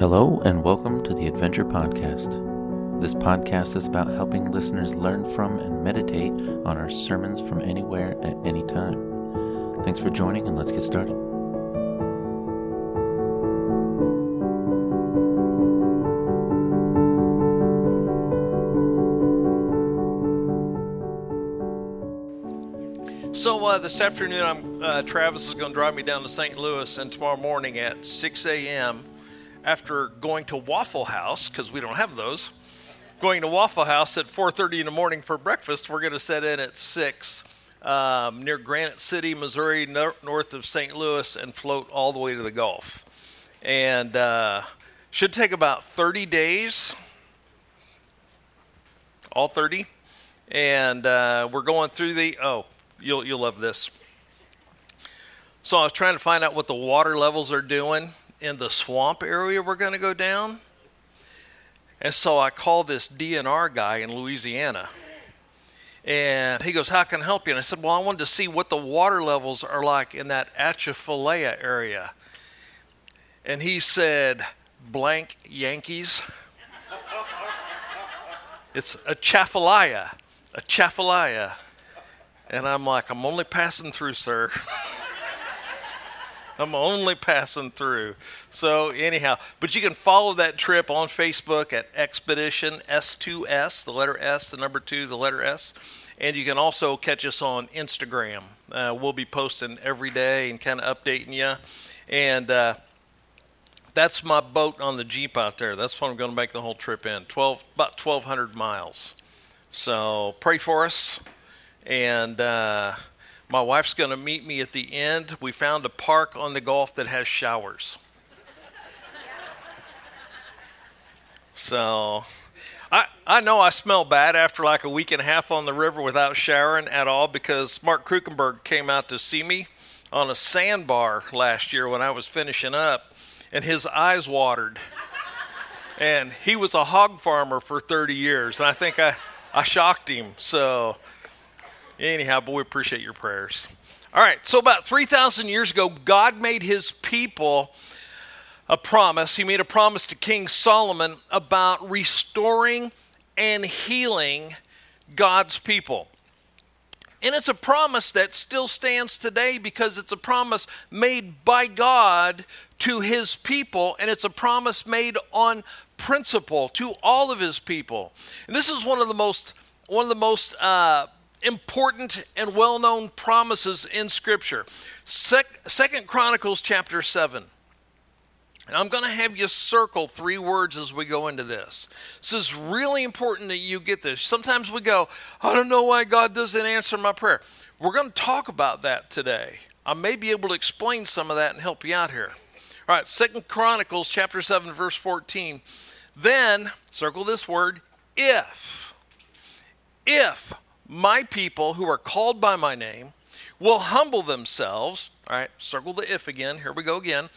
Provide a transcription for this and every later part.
Hello, and welcome to the Adventure Podcast. This podcast is about helping listeners learn from and meditate on our sermons from anywhere at any time. Thanks for joining, and let's get started. So uh, this afternoon, I'm, uh, Travis is going to drive me down to St. Louis, and tomorrow morning at 6 a.m., after going to Waffle House because we don't have those, going to Waffle House at 4:30 in the morning for breakfast, we're going to set in at six um, near Granite City, Missouri, nor- north of St. Louis, and float all the way to the Gulf. And uh, should take about 30 days, all 30. And uh, we're going through the oh You'll, you'll love this. So I was trying to find out what the water levels are doing in the swamp area we're going to go down. And so I called this DNR guy in Louisiana. And he goes, How can I help you? And I said, Well, I wanted to see what the water levels are like in that Atchafalaya area. And he said, Blank Yankees. it's a Chafalaya. A Chafalaya. And I'm like, I'm only passing through, sir. I'm only passing through. So, anyhow, but you can follow that trip on Facebook at Expedition S2S, the letter S, the number two, the letter S. And you can also catch us on Instagram. Uh, we'll be posting every day and kind of updating you. And uh, that's my boat on the Jeep out there. That's what I'm going to make the whole trip in 12, about 1,200 miles. So, pray for us and uh, my wife's going to meet me at the end. We found a park on the Gulf that has showers. So I, I know I smell bad after like a week and a half on the river without showering at all because Mark Krukenberg came out to see me on a sandbar last year when I was finishing up, and his eyes watered. and he was a hog farmer for 30 years, and I think I, I shocked him. So Anyhow, we appreciate your prayers. All right, so about 3,000 years ago, God made his people a promise. He made a promise to King Solomon about restoring and healing God's people. And it's a promise that still stands today because it's a promise made by God to his people, and it's a promise made on principle to all of his people. And this is one of the most one of the most uh, important and well-known promises in scripture. Second chronicles chapter 7 and i'm going to have you circle three words as we go into this. This is really important that you get this. Sometimes we go i don't know why god doesn't answer my prayer. We're going to talk about that today. I may be able to explain some of that and help you out here. All right second chronicles chapter 7 verse 14 then circle this word if. If my people who are called by my name will humble themselves. All right, circle the if again. Here we go again.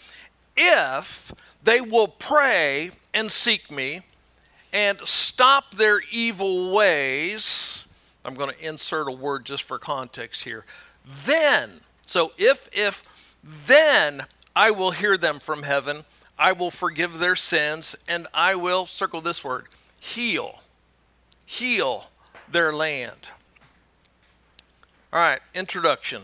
If they will pray and seek me and stop their evil ways, I'm going to insert a word just for context here. Then, so if, if, then I will hear them from heaven, I will forgive their sins, and I will, circle this word, heal, heal their land. All right, introduction.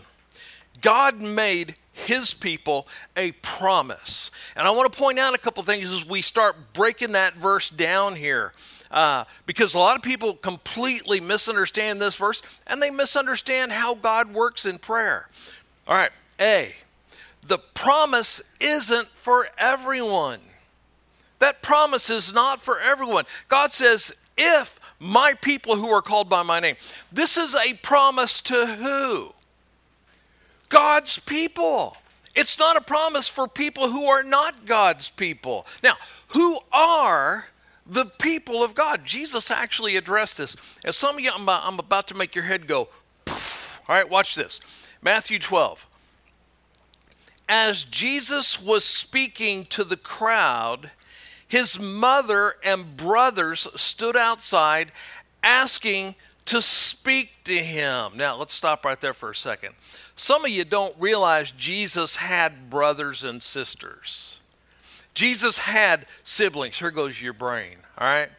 God made his people a promise. And I want to point out a couple things as we start breaking that verse down here. Uh, because a lot of people completely misunderstand this verse and they misunderstand how God works in prayer. All right, A, the promise isn't for everyone. That promise is not for everyone. God says, if my people who are called by my name. This is a promise to who? God's people. It's not a promise for people who are not God's people. Now, who are the people of God? Jesus actually addressed this. As some of you, I'm, I'm about to make your head go, Poof. all right, watch this. Matthew 12. As Jesus was speaking to the crowd, his mother and brothers stood outside asking to speak to him. Now, let's stop right there for a second. Some of you don't realize Jesus had brothers and sisters. Jesus had siblings. Here goes your brain, all right?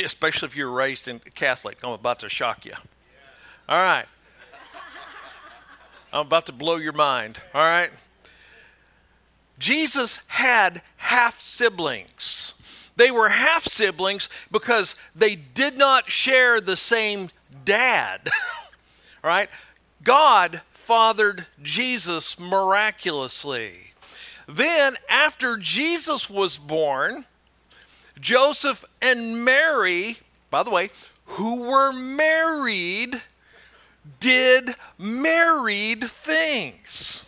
Especially if you're raised in Catholic. I'm about to shock you. All right. I'm about to blow your mind, all right? Jesus had half siblings. They were half siblings because they did not share the same dad. right? God fathered Jesus miraculously. Then, after Jesus was born, Joseph and Mary, by the way, who were married, did married things.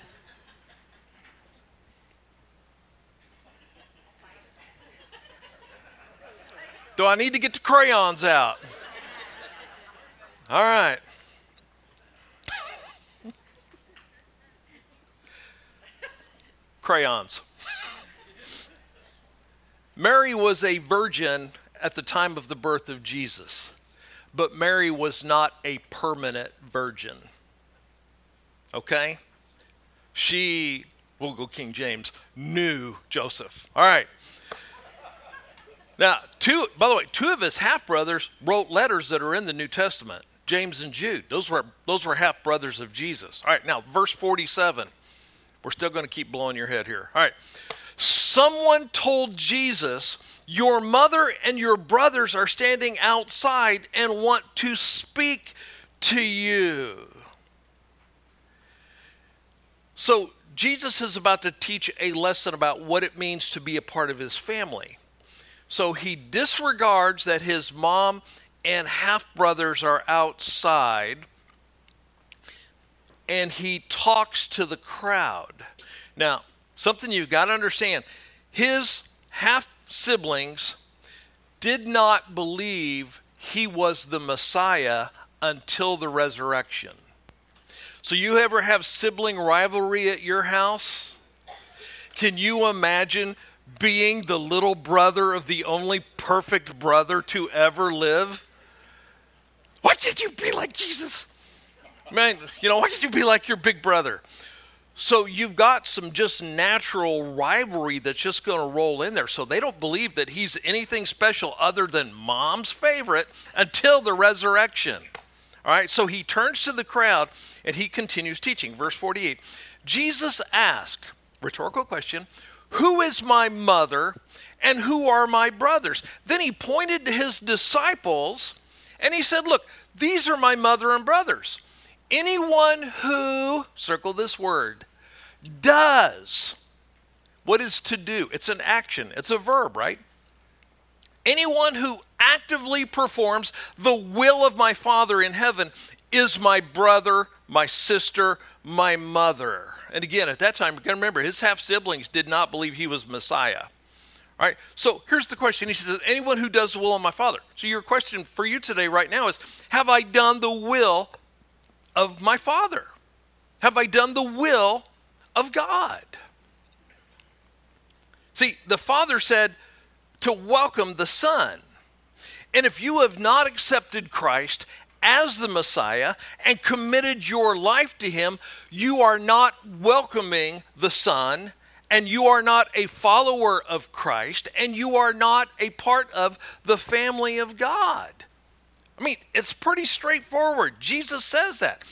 Do I need to get the crayons out? All right. crayons. Mary was a virgin at the time of the birth of Jesus, but Mary was not a permanent virgin. Okay? She, we'll go King James, knew Joseph. All right. Now, two, by the way, two of his half brothers wrote letters that are in the New Testament James and Jude. Those were, those were half brothers of Jesus. All right, now, verse 47. We're still going to keep blowing your head here. All right. Someone told Jesus, Your mother and your brothers are standing outside and want to speak to you. So, Jesus is about to teach a lesson about what it means to be a part of his family. So, he disregards that his mom and half brothers are outside and he talks to the crowd. Now, something you've got to understand his half siblings did not believe he was the Messiah until the resurrection. So, you ever have sibling rivalry at your house? Can you imagine being the little brother of the only perfect brother to ever live? Why can't you be like Jesus? Man, you know, why can't you be like your big brother? So you've got some just natural rivalry that's just going to roll in there. So they don't believe that he's anything special other than mom's favorite until the resurrection. All right, so he turns to the crowd and he continues teaching. Verse 48 Jesus asked, rhetorical question, Who is my mother and who are my brothers? Then he pointed to his disciples and he said, Look, these are my mother and brothers. Anyone who, circle this word, does what is to do. It's an action, it's a verb, right? Anyone who actively performs the will of my Father in heaven is my brother, my sister, my mother. And again, at that time, remember, his half siblings did not believe he was Messiah. All right, so here's the question. He says, Anyone who does the will of my Father. So, your question for you today, right now, is Have I done the will of my Father? Have I done the will of God? See, the Father said to welcome the Son. And if you have not accepted Christ as the Messiah and committed your life to Him, you are not welcoming the Son, and you are not a follower of Christ, and you are not a part of the family of God. I mean, it's pretty straightforward. Jesus says that.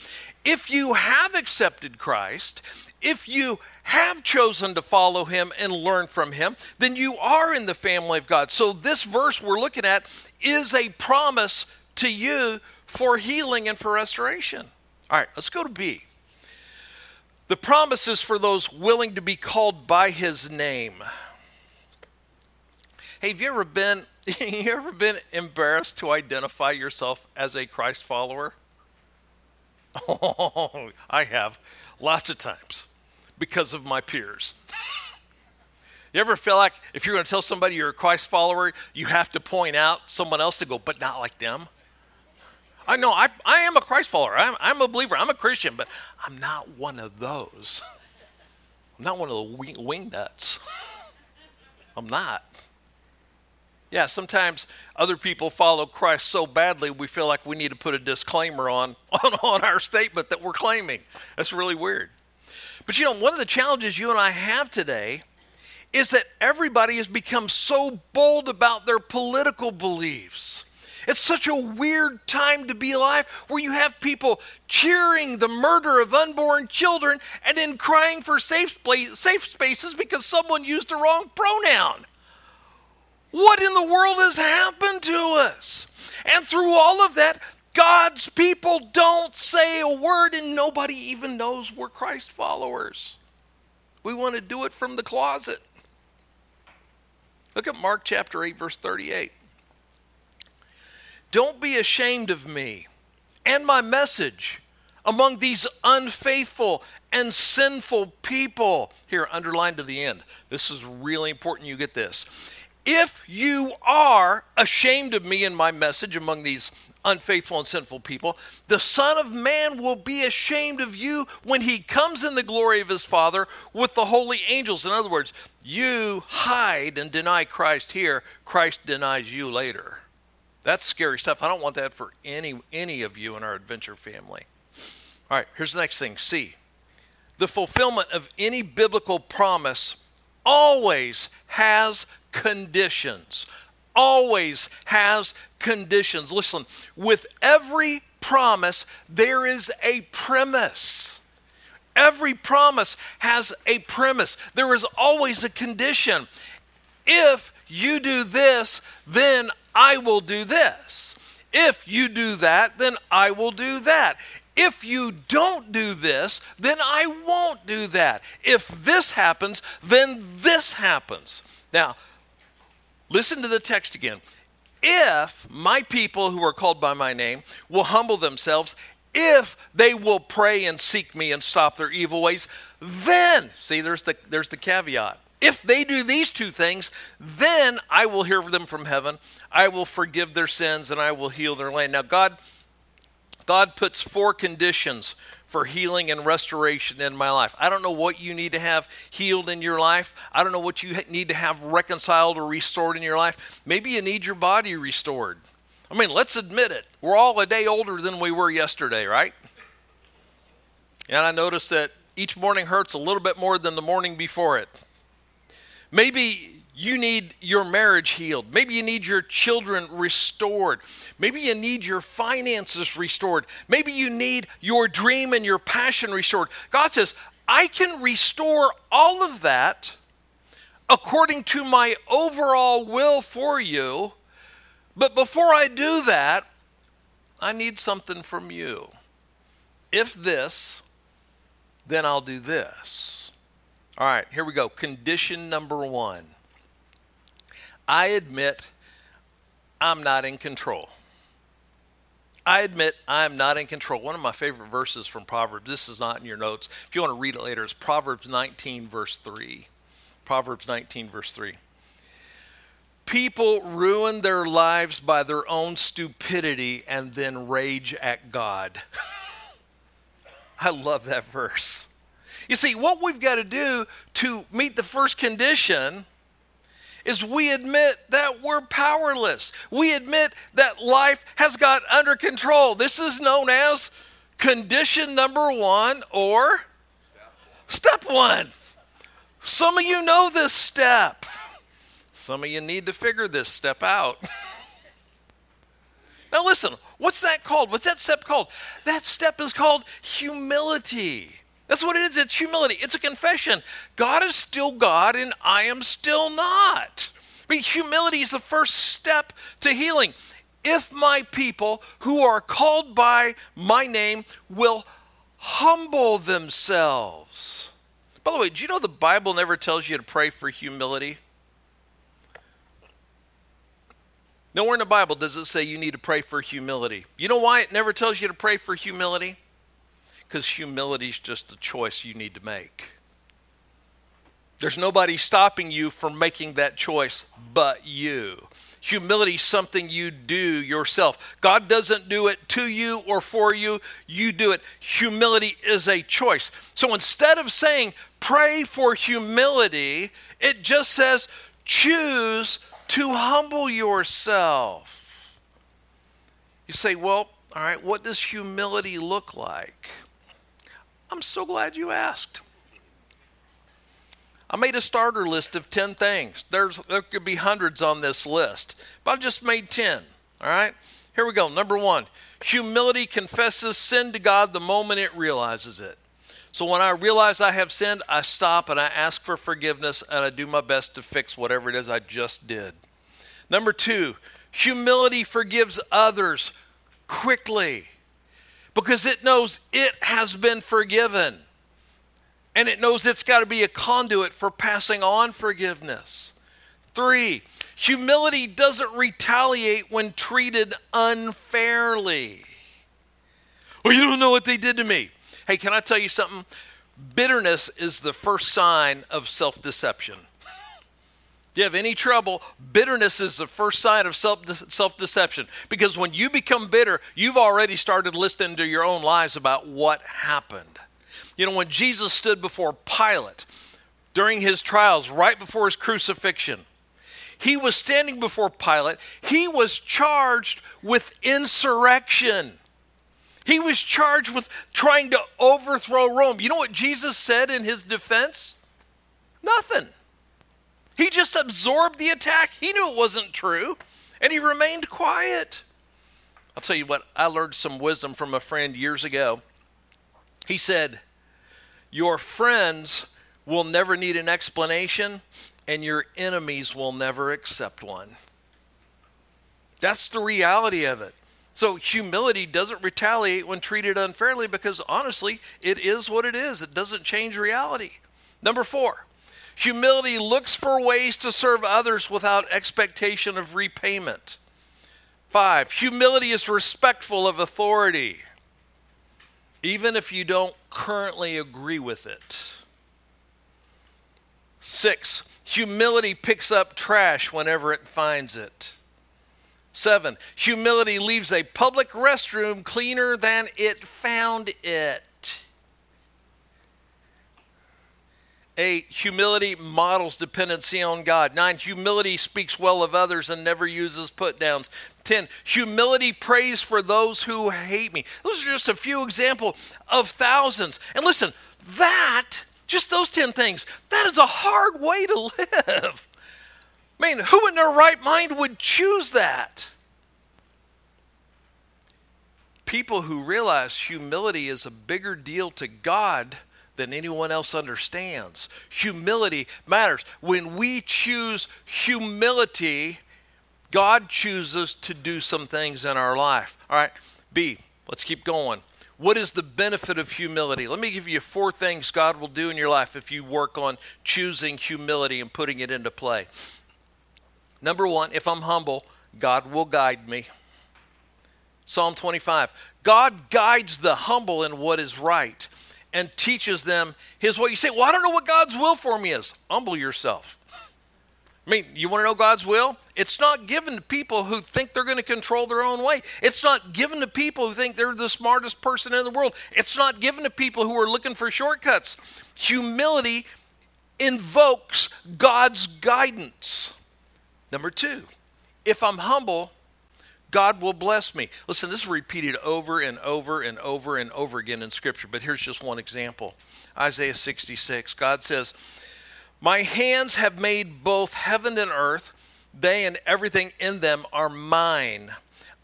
If you have accepted Christ, if you have chosen to follow him and learn from him, then you are in the family of God. So, this verse we're looking at is a promise to you for healing and for restoration. All right, let's go to B. The promise is for those willing to be called by his name. Hey, have you ever been you ever been embarrassed to identify yourself as a Christ follower? Oh, I have lots of times because of my peers. you ever feel like if you're going to tell somebody you're a Christ follower, you have to point out someone else to go, but not like them? I know I, I am a Christ follower. I'm, I'm a believer. I'm a Christian, but I'm not one of those. I'm not one of the wing, wing nuts. I'm not. Yeah, sometimes other people follow Christ so badly we feel like we need to put a disclaimer on, on, on our statement that we're claiming. That's really weird. But you know, one of the challenges you and I have today is that everybody has become so bold about their political beliefs. It's such a weird time to be alive where you have people cheering the murder of unborn children and then crying for safe, safe spaces because someone used the wrong pronoun. What in the world has happened to us? And through all of that, God's people don't say a word, and nobody even knows we're Christ followers. We want to do it from the closet. Look at Mark chapter 8, verse 38. Don't be ashamed of me and my message among these unfaithful and sinful people. Here, underlined to the end. This is really important you get this. If you are ashamed of me and my message among these unfaithful and sinful people, the Son of Man will be ashamed of you when he comes in the glory of his Father with the holy angels. In other words, you hide and deny Christ here, Christ denies you later. That's scary stuff. I don't want that for any any of you in our adventure family. All right, here's the next thing. C. The fulfillment of any biblical promise always has conditions. Always has conditions. Listen, with every promise, there is a premise. Every promise has a premise. There is always a condition. If you do this, then I will do this. If you do that, then I will do that. If you don't do this, then I won't do that. If this happens, then this happens. Now, listen to the text again. If my people who are called by my name will humble themselves, if they will pray and seek me and stop their evil ways, then, see, there's the, there's the caveat. If they do these two things, then I will hear them from heaven. I will forgive their sins and I will heal their land. Now, God, God puts four conditions for healing and restoration in my life. I don't know what you need to have healed in your life. I don't know what you need to have reconciled or restored in your life. Maybe you need your body restored. I mean, let's admit it. We're all a day older than we were yesterday, right? And I notice that each morning hurts a little bit more than the morning before it. Maybe you need your marriage healed. Maybe you need your children restored. Maybe you need your finances restored. Maybe you need your dream and your passion restored. God says, I can restore all of that according to my overall will for you. But before I do that, I need something from you. If this, then I'll do this. All right, here we go. Condition number one I admit I'm not in control. I admit I'm not in control. One of my favorite verses from Proverbs, this is not in your notes. If you want to read it later, it's Proverbs 19, verse 3. Proverbs 19, verse 3. People ruin their lives by their own stupidity and then rage at God. I love that verse. You see, what we've got to do to meet the first condition is we admit that we're powerless. We admit that life has got under control. This is known as condition number one or step one. Some of you know this step. Some of you need to figure this step out. now, listen, what's that called? What's that step called? That step is called humility. That's what it is. It's humility. It's a confession. God is still God and I am still not. But humility is the first step to healing. If my people who are called by my name will humble themselves. By the way, do you know the Bible never tells you to pray for humility? Nowhere in the Bible does it say you need to pray for humility. You know why it never tells you to pray for humility? Because humility is just a choice you need to make. There's nobody stopping you from making that choice but you. Humility is something you do yourself. God doesn't do it to you or for you, you do it. Humility is a choice. So instead of saying pray for humility, it just says choose to humble yourself. You say, well, all right, what does humility look like? I'm so glad you asked. I made a starter list of 10 things. There's, there could be hundreds on this list, but I just made 10. All right? Here we go. Number one humility confesses sin to God the moment it realizes it. So when I realize I have sinned, I stop and I ask for forgiveness and I do my best to fix whatever it is I just did. Number two, humility forgives others quickly because it knows it has been forgiven and it knows it's got to be a conduit for passing on forgiveness. Three, humility doesn't retaliate when treated unfairly. Well, you don't know what they did to me. Hey, can I tell you something? Bitterness is the first sign of self deception. You have any trouble? Bitterness is the first sign of self deception. Because when you become bitter, you've already started listening to your own lies about what happened. You know, when Jesus stood before Pilate during his trials, right before his crucifixion, he was standing before Pilate. He was charged with insurrection. He was charged with trying to overthrow Rome. You know what Jesus said in his defense? Nothing. He just absorbed the attack. He knew it wasn't true, and he remained quiet. I'll tell you what, I learned some wisdom from a friend years ago. He said, your friends will never need an explanation, and your enemies will never accept one. That's the reality of it. So, humility doesn't retaliate when treated unfairly because honestly, it is what it is. It doesn't change reality. Number four, humility looks for ways to serve others without expectation of repayment. Five, humility is respectful of authority even if you don't currently agree with it. Six, humility picks up trash whenever it finds it. Seven, humility leaves a public restroom cleaner than it found it. Eight, humility models dependency on God. Nine, humility speaks well of others and never uses put downs. Ten, humility prays for those who hate me. Those are just a few examples of thousands. And listen, that, just those 10 things, that is a hard way to live. I mean, who in their right mind would choose that? People who realize humility is a bigger deal to God than anyone else understands. Humility matters. When we choose humility, God chooses to do some things in our life. All right, B, let's keep going. What is the benefit of humility? Let me give you four things God will do in your life if you work on choosing humility and putting it into play. Number one, if I'm humble, God will guide me. Psalm 25 God guides the humble in what is right and teaches them his way. You say, Well, I don't know what God's will for me is. Humble yourself. I mean, you want to know God's will? It's not given to people who think they're going to control their own way. It's not given to people who think they're the smartest person in the world. It's not given to people who are looking for shortcuts. Humility invokes God's guidance. Number two, if I'm humble, God will bless me. Listen, this is repeated over and over and over and over again in Scripture, but here's just one example Isaiah 66. God says, My hands have made both heaven and earth, they and everything in them are mine.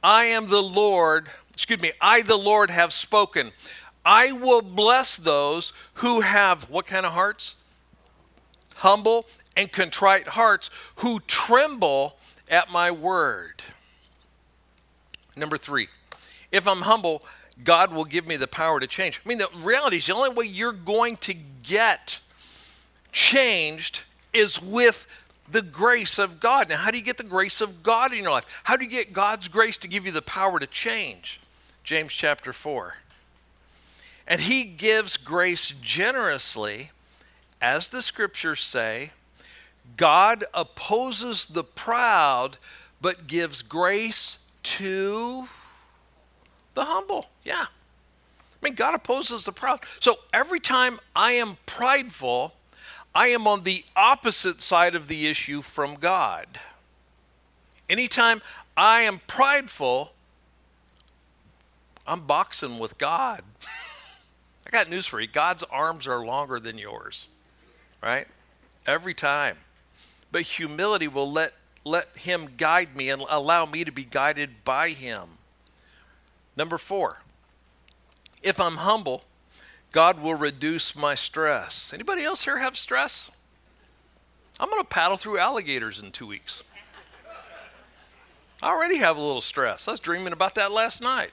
I am the Lord, excuse me, I, the Lord, have spoken. I will bless those who have what kind of hearts? Humble and contrite hearts, who tremble at my word. Number three, if I'm humble, God will give me the power to change. I mean, the reality is the only way you're going to get changed is with the grace of God. Now, how do you get the grace of God in your life? How do you get God's grace to give you the power to change? James chapter 4. And he gives grace generously, as the scriptures say. God opposes the proud, but gives grace to the humble. Yeah. I mean, God opposes the proud. So every time I am prideful, I am on the opposite side of the issue from God. Anytime I am prideful, I'm boxing with God. I got news for you God's arms are longer than yours, right? every time. But humility will let, let Him guide me and allow me to be guided by Him. Number four, if I'm humble, God will reduce my stress. Anybody else here have stress? I'm going to paddle through alligators in two weeks. I already have a little stress. I was dreaming about that last night.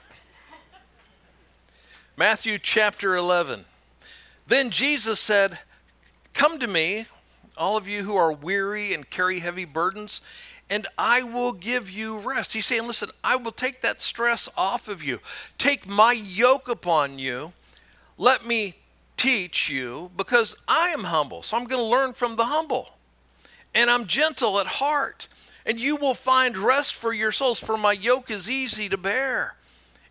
Matthew chapter 11. Then Jesus said, Come to me, all of you who are weary and carry heavy burdens, and I will give you rest. He's saying, Listen, I will take that stress off of you. Take my yoke upon you. Let me teach you, because I am humble. So I'm going to learn from the humble. And I'm gentle at heart, and you will find rest for your souls, for my yoke is easy to bear.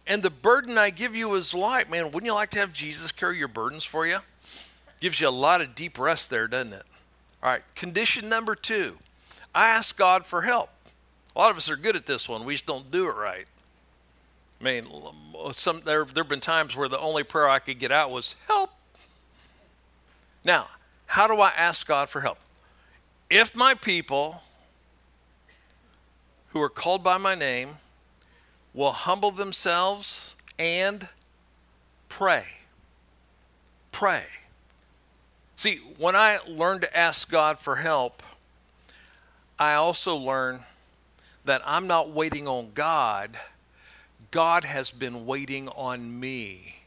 And the burden I give you is light. Man, wouldn't you like to have Jesus carry your burdens for you? Gives you a lot of deep rest there, doesn't it? All right, condition number two I ask God for help. A lot of us are good at this one, we just don't do it right. I mean, some, there have been times where the only prayer I could get out was, help. Now, how do I ask God for help? If my people who are called by my name will humble themselves and pray. Pray. See, when I learn to ask God for help, I also learn that I'm not waiting on God. God has been waiting on me.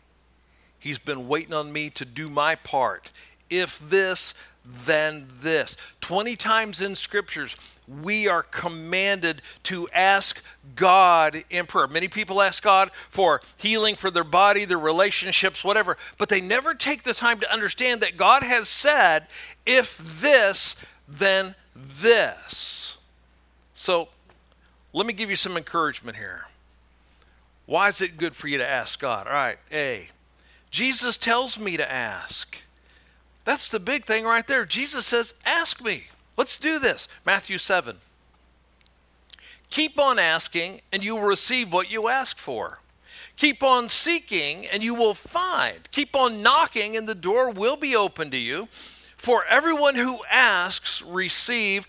He's been waiting on me to do my part. If this, then this. 20 times in scriptures, we are commanded to ask God in prayer. Many people ask God for healing for their body, their relationships, whatever, but they never take the time to understand that God has said, if this, then this. So let me give you some encouragement here. Why is it good for you to ask God? All right, A. Jesus tells me to ask. That's the big thing right there. Jesus says, Ask me. Let's do this. Matthew 7. Keep on asking, and you will receive what you ask for. Keep on seeking, and you will find. Keep on knocking, and the door will be open to you. For everyone who asks, receive.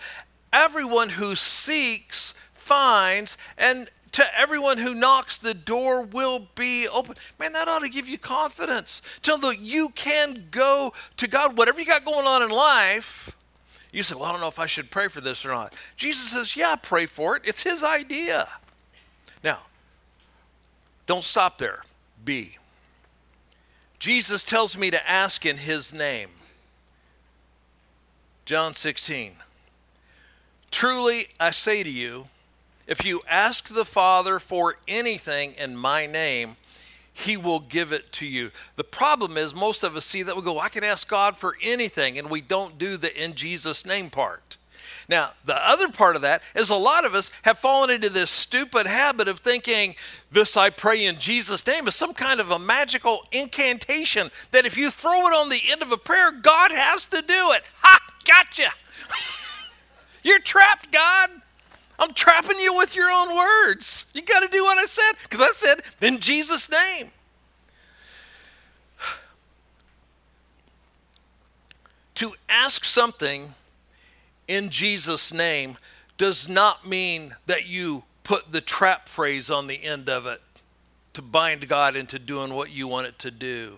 Everyone who seeks, finds. And to everyone who knocks, the door will be open. Man, that ought to give you confidence. Tell them you can go to God. Whatever you got going on in life, you say, Well, I don't know if I should pray for this or not. Jesus says, Yeah, pray for it. It's His idea. Now, don't stop there. B. Jesus tells me to ask in His name. John 16. Truly, I say to you, if you ask the Father for anything in my name, he will give it to you. The problem is, most of us see that we go, I can ask God for anything, and we don't do the in Jesus' name part. Now, the other part of that is a lot of us have fallen into this stupid habit of thinking, this I pray in Jesus' name is some kind of a magical incantation that if you throw it on the end of a prayer, God has to do it. Ha! Gotcha! You're trapped, God. I'm trapping you with your own words. You got to do what I said because I said in Jesus' name. To ask something in Jesus' name does not mean that you put the trap phrase on the end of it to bind God into doing what you want it to do.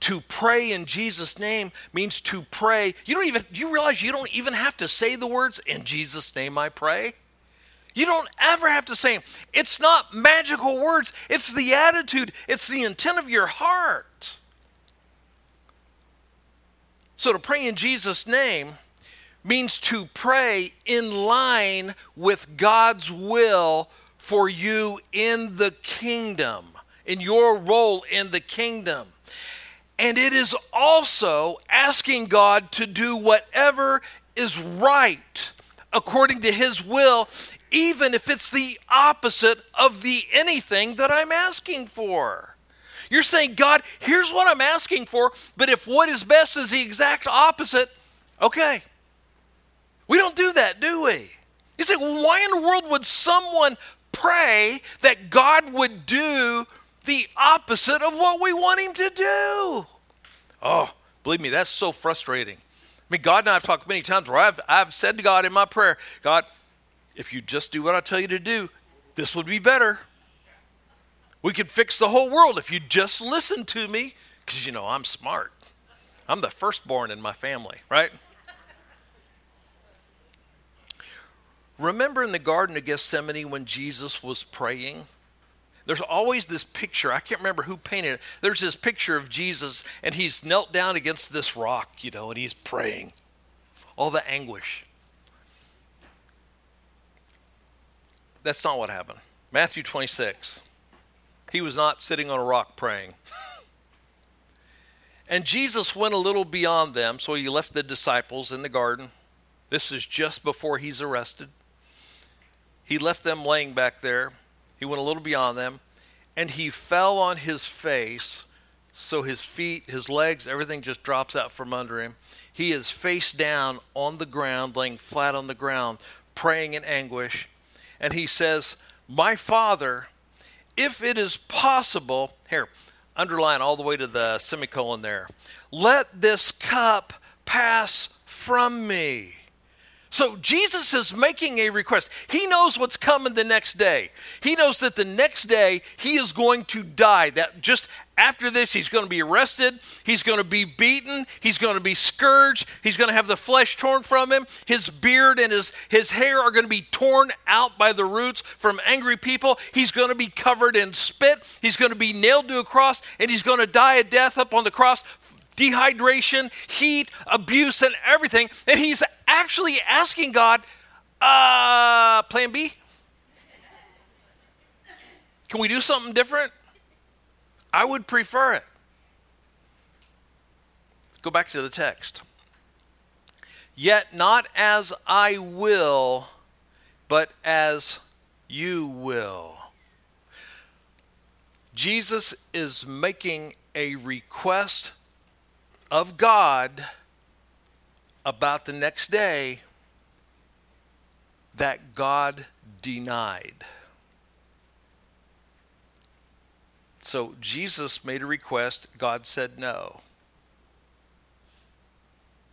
To pray in Jesus' name means to pray. You don't even you realize you don't even have to say the words in Jesus' name I pray. You don't ever have to say them. It's not magical words, it's the attitude, it's the intent of your heart. So to pray in Jesus' name means to pray in line with God's will for you in the kingdom, in your role in the kingdom. And it is also asking God to do whatever is right according to His will, even if it's the opposite of the anything that I'm asking for. You're saying, God, here's what I'm asking for, but if what is best is the exact opposite, okay. We don't do that, do we? You say, well, why in the world would someone pray that God would do the opposite of what we want him to do. Oh, believe me, that's so frustrating. I mean, God and I have talked many times where I've, I've said to God in my prayer, God, if you just do what I tell you to do, this would be better. We could fix the whole world if you just listen to me, because you know I'm smart. I'm the firstborn in my family, right? Remember in the Garden of Gethsemane when Jesus was praying? There's always this picture. I can't remember who painted it. There's this picture of Jesus, and he's knelt down against this rock, you know, and he's praying. All the anguish. That's not what happened. Matthew 26. He was not sitting on a rock praying. and Jesus went a little beyond them, so he left the disciples in the garden. This is just before he's arrested. He left them laying back there. He went a little beyond them, and he fell on his face. So his feet, his legs, everything just drops out from under him. He is face down on the ground, laying flat on the ground, praying in anguish. And he says, My Father, if it is possible, here, underline all the way to the semicolon there, let this cup pass from me. So Jesus is making a request. He knows what's coming the next day. He knows that the next day he is going to die. That just after this, he's going to be arrested. He's going to be beaten. He's going to be scourged. He's going to have the flesh torn from him. His beard and his, his hair are going to be torn out by the roots from angry people. He's going to be covered in spit. He's going to be nailed to a cross, and he's going to die a death up on the cross dehydration, heat, abuse, and everything. And he's actually asking God, uh, plan B? Can we do something different? I would prefer it. Go back to the text. Yet not as I will, but as you will. Jesus is making a request of God about the next day that God denied. So Jesus made a request, God said no.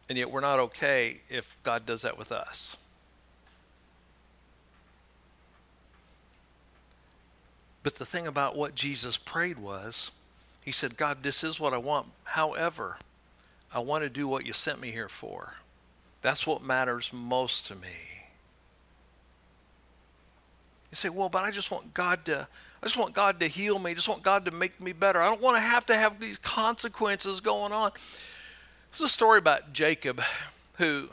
And yet we're not okay if God does that with us. But the thing about what Jesus prayed was, he said, God, this is what I want. However, I want to do what you sent me here for. That's what matters most to me. You say, well, but I just want God to, I just want God to heal me. I just want God to make me better. I don't want to have to have these consequences going on. This is a story about Jacob, who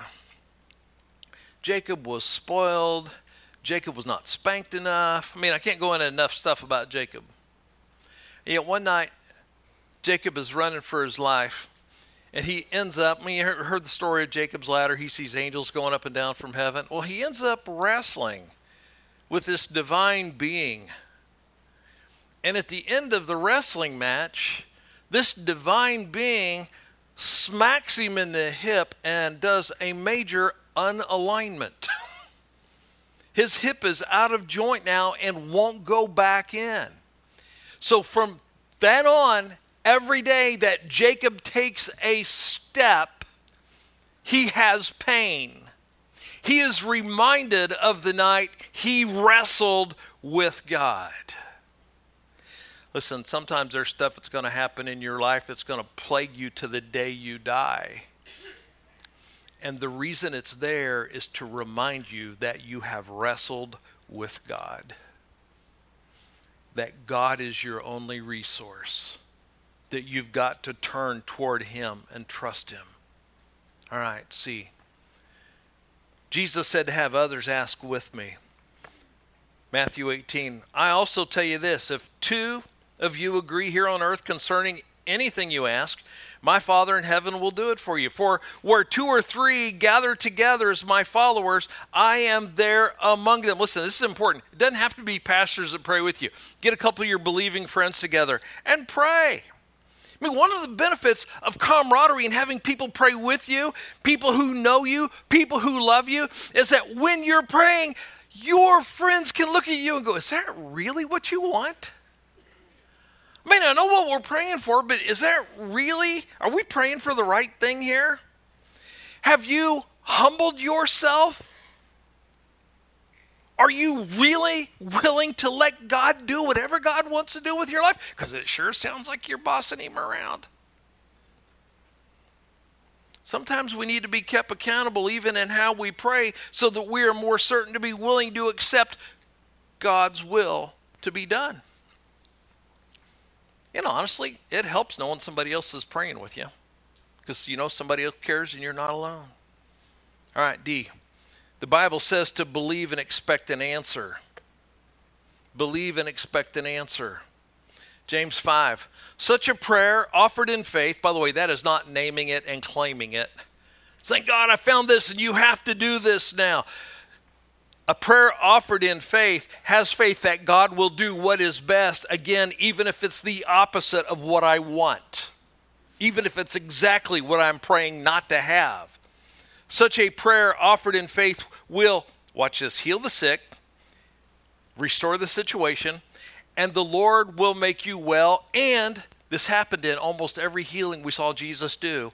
Jacob was spoiled. Jacob was not spanked enough. I mean, I can't go into enough stuff about Jacob. Yet one night, Jacob is running for his life and he ends up, I mean, you heard the story of Jacob's ladder. He sees angels going up and down from heaven. Well, he ends up wrestling with this divine being. And at the end of the wrestling match, this divine being smacks him in the hip and does a major unalignment. His hip is out of joint now and won't go back in. So from that on, every day that Jacob takes a step, he has pain. He is reminded of the night he wrestled with God. Listen, sometimes there's stuff that's going to happen in your life that's going to plague you to the day you die. And the reason it's there is to remind you that you have wrestled with God, that God is your only resource that you've got to turn toward Him and trust Him. All right, see. Jesus said to have others ask with me. Matthew 18. I also tell you this if two of you agree here on earth concerning anything you ask, my Father in heaven will do it for you. For where two or three gather together as my followers, I am there among them. Listen, this is important. It doesn't have to be pastors that pray with you. Get a couple of your believing friends together and pray. I mean, one of the benefits of camaraderie and having people pray with you, people who know you, people who love you, is that when you're praying, your friends can look at you and go, Is that really what you want? I mean, I know what we're praying for, but is that really, are we praying for the right thing here? Have you humbled yourself? Are you really willing to let God do whatever God wants to do with your life? Because it sure sounds like you're bossing Him around. Sometimes we need to be kept accountable even in how we pray so that we are more certain to be willing to accept God's will to be done. And honestly, it helps knowing somebody else is praying with you because you know somebody else cares and you're not alone. All right, D. The Bible says to believe and expect an answer. Believe and expect an answer. James 5. Such a prayer offered in faith, by the way, that is not naming it and claiming it. Thank God, I found this and you have to do this now. A prayer offered in faith has faith that God will do what is best, again, even if it's the opposite of what I want, even if it's exactly what I'm praying not to have. Such a prayer offered in faith will, watch this, heal the sick, restore the situation, and the Lord will make you well. And this happened in almost every healing we saw Jesus do.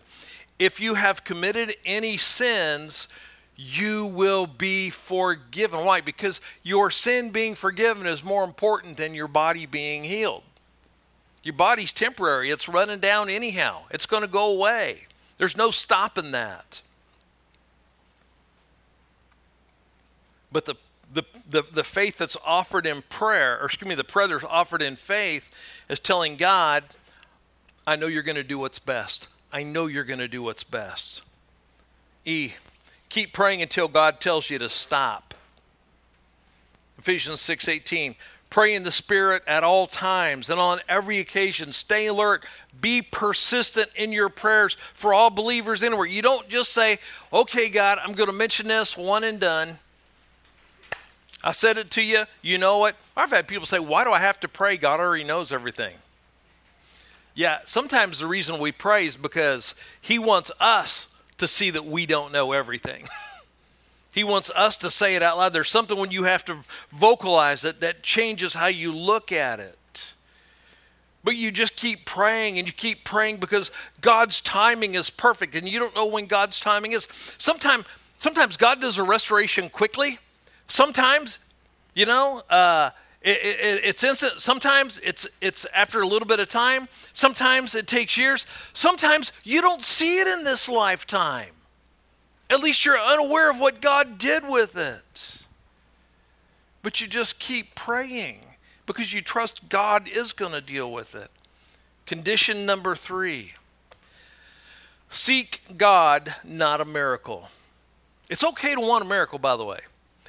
If you have committed any sins, you will be forgiven. Why? Because your sin being forgiven is more important than your body being healed. Your body's temporary, it's running down anyhow, it's going to go away. There's no stopping that. But the, the, the, the faith that's offered in prayer, or excuse me, the prayer that's offered in faith is telling God, I know you're going to do what's best. I know you're going to do what's best. E, keep praying until God tells you to stop. Ephesians 6:18 Pray in the Spirit at all times and on every occasion. Stay alert. Be persistent in your prayers for all believers anywhere. You don't just say, okay, God, I'm going to mention this one and done. I said it to you. You know it. I've had people say, Why do I have to pray? God already knows everything. Yeah, sometimes the reason we pray is because He wants us to see that we don't know everything. he wants us to say it out loud. There's something when you have to vocalize it that changes how you look at it. But you just keep praying and you keep praying because God's timing is perfect and you don't know when God's timing is. Sometimes sometimes God does a restoration quickly Sometimes, you know, uh, it, it, it's instant. Sometimes it's it's after a little bit of time. Sometimes it takes years. Sometimes you don't see it in this lifetime. At least you're unaware of what God did with it. But you just keep praying because you trust God is going to deal with it. Condition number three seek God, not a miracle. It's okay to want a miracle, by the way.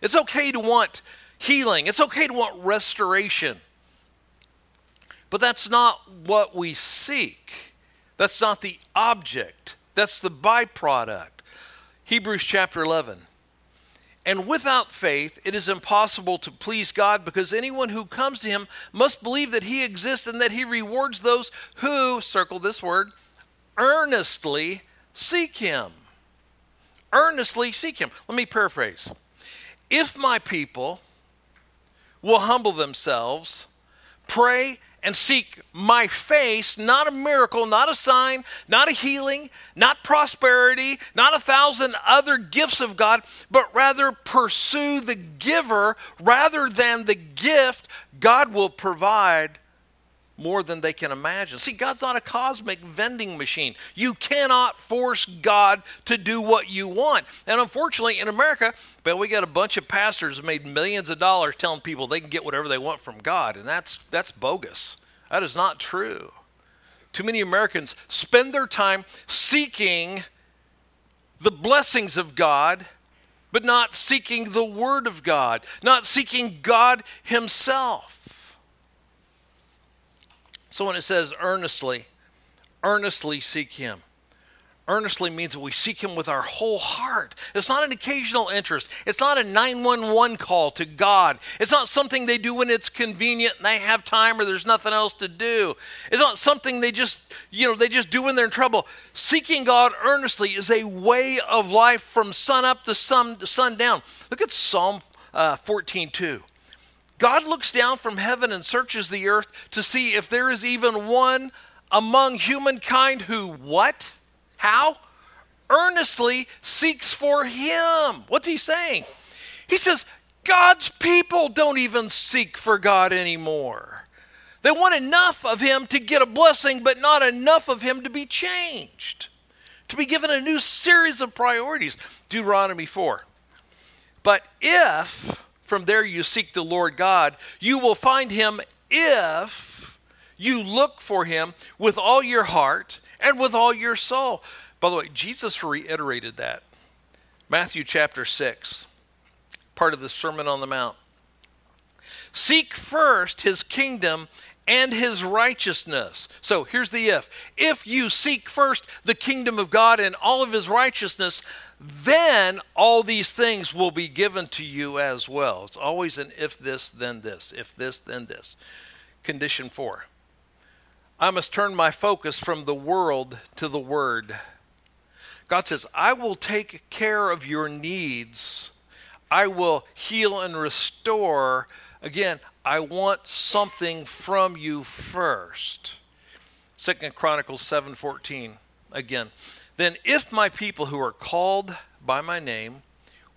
It's okay to want healing, it's okay to want restoration. But that's not what we seek. That's not the object. That's the byproduct. Hebrews chapter 11. And without faith, it is impossible to please God because anyone who comes to him must believe that he exists and that he rewards those who, circle this word, earnestly seek him. Earnestly seek him. Let me paraphrase. If my people will humble themselves, pray, and seek my face, not a miracle, not a sign, not a healing, not prosperity, not a thousand other gifts of God, but rather pursue the giver rather than the gift, God will provide more than they can imagine. See, God's not a cosmic vending machine. You cannot force God to do what you want. And unfortunately, in America, but we got a bunch of pastors that made millions of dollars telling people they can get whatever they want from God, and that's that's bogus. That is not true. Too many Americans spend their time seeking the blessings of God, but not seeking the word of God, not seeking God himself. So when it says earnestly, earnestly seek Him. Earnestly means that we seek Him with our whole heart. It's not an occasional interest. It's not a 911 call to God. It's not something they do when it's convenient and they have time or there's nothing else to do. It's not something they just, you know, they just do when they're in trouble. Seeking God earnestly is a way of life from sun up to sun, sun down. Look at Psalm uh, 14 2. God looks down from heaven and searches the earth to see if there is even one among humankind who what? How? earnestly seeks for Him. What's he saying? He says, God's people don't even seek for God anymore. They want enough of Him to get a blessing, but not enough of Him to be changed, to be given a new series of priorities. Deuteronomy 4. But if from there you seek the Lord God, you will find Him if you look for Him with all your heart and with all your soul. By the way, Jesus reiterated that. Matthew chapter 6, part of the Sermon on the Mount. Seek first his kingdom and his righteousness. So here's the if. If you seek first the kingdom of God and all of his righteousness, then all these things will be given to you as well. It's always an if this, then this. If this, then this. Condition four I must turn my focus from the world to the word. God says, I will take care of your needs. I will heal and restore. Again, I want something from you first. Second Chronicles 7:14 again. Then if my people who are called by my name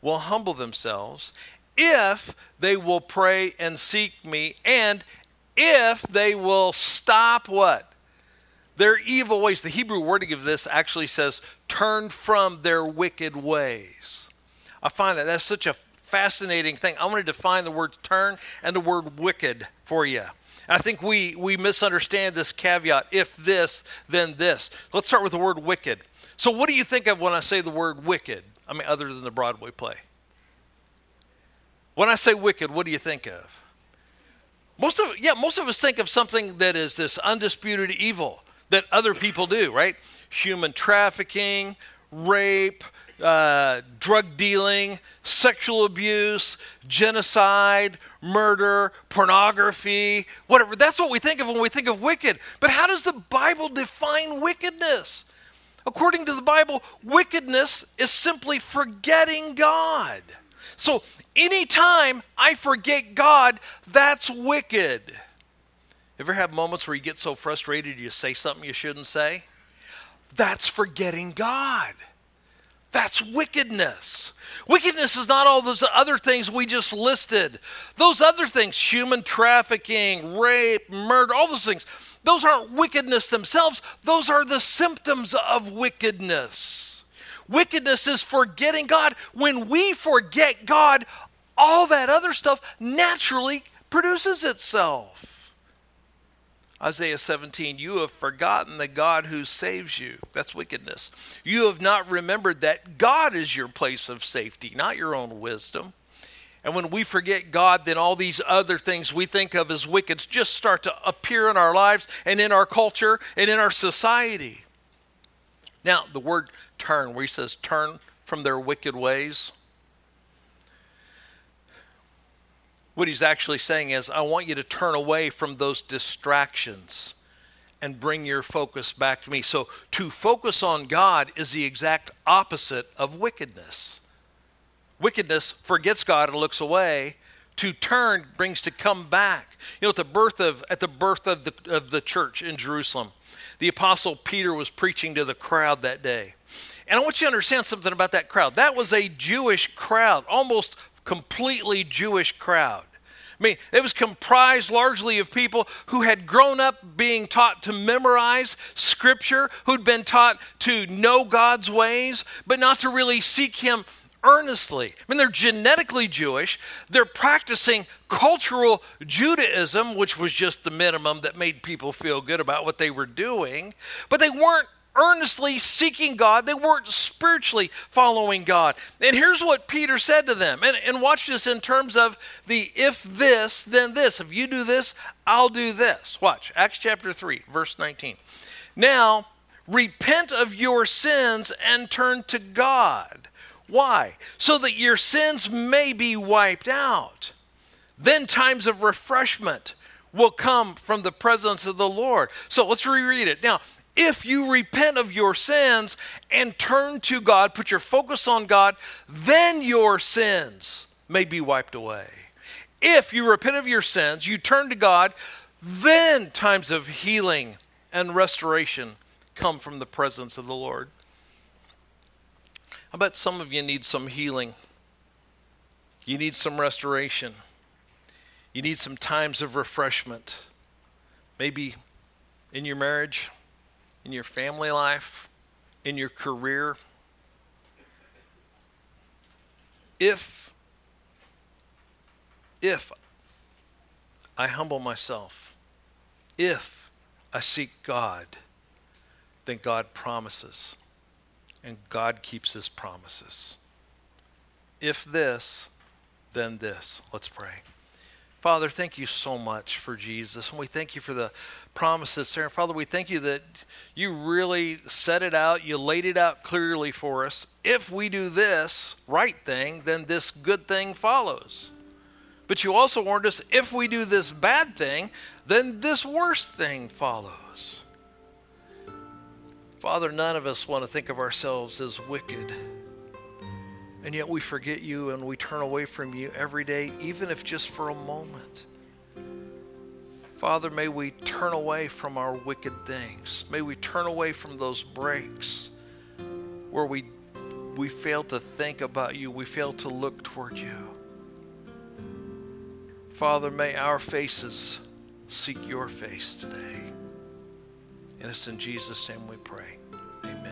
will humble themselves, if they will pray and seek me, and if they will stop what? Their evil ways. The Hebrew wording of this actually says, turn from their wicked ways. I find that that's such a fascinating thing. I want to define the word turn and the word wicked for you. I think we, we misunderstand this caveat if this, then this. Let's start with the word wicked. So, what do you think of when I say the word wicked? I mean, other than the Broadway play. When I say wicked, what do you think of? Most of yeah, most of us think of something that is this undisputed evil that other people do, right? Human trafficking, rape, uh, drug dealing, sexual abuse, genocide, murder, pornography, whatever. That's what we think of when we think of wicked. But how does the Bible define wickedness? According to the Bible, wickedness is simply forgetting God. So anytime I forget God, that's wicked. Ever have moments where you get so frustrated you say something you shouldn't say? That's forgetting God. That's wickedness. Wickedness is not all those other things we just listed. Those other things, human trafficking, rape, murder, all those things, those aren't wickedness themselves. Those are the symptoms of wickedness. Wickedness is forgetting God. When we forget God, all that other stuff naturally produces itself. Isaiah 17, you have forgotten the God who saves you. That's wickedness. You have not remembered that God is your place of safety, not your own wisdom. And when we forget God, then all these other things we think of as wicked just start to appear in our lives and in our culture and in our society. Now, the word turn, where he says turn from their wicked ways, What he's actually saying is, I want you to turn away from those distractions and bring your focus back to me. So, to focus on God is the exact opposite of wickedness. Wickedness forgets God and looks away. To turn brings to come back. You know, at the birth of at the birth of the of the church in Jerusalem, the apostle Peter was preaching to the crowd that day. And I want you to understand something about that crowd. That was a Jewish crowd, almost completely Jewish crowd. I mean, it was comprised largely of people who had grown up being taught to memorize Scripture, who'd been taught to know God's ways, but not to really seek Him earnestly. I mean, they're genetically Jewish. They're practicing cultural Judaism, which was just the minimum that made people feel good about what they were doing, but they weren't earnestly seeking God. They weren't spiritually following God. And here's what Peter said to them. And, and watch this in terms of the if this, then this. If you do this, I'll do this. Watch. Acts chapter 3, verse 19. Now, repent of your sins and turn to God. Why? So that your sins may be wiped out. Then times of refreshment will come from the presence of the Lord. So let's reread it. Now, if you repent of your sins and turn to God, put your focus on God, then your sins may be wiped away. If you repent of your sins, you turn to God, then times of healing and restoration come from the presence of the Lord. I bet some of you need some healing. You need some restoration. You need some times of refreshment. Maybe in your marriage, in your family life, in your career. If if I humble myself, if I seek God, then God promises, and God keeps his promises. If this, then this. Let's pray. Father, thank you so much for Jesus. And we thank you for the promises there. Father, we thank you that you really set it out, you laid it out clearly for us. If we do this right thing, then this good thing follows. But you also warned us if we do this bad thing, then this worst thing follows. Father, none of us want to think of ourselves as wicked. And yet we forget you and we turn away from you every day, even if just for a moment. Father, may we turn away from our wicked things. May we turn away from those breaks where we, we fail to think about you, we fail to look toward you. Father, may our faces seek your face today. And it's in Jesus' name we pray. Amen.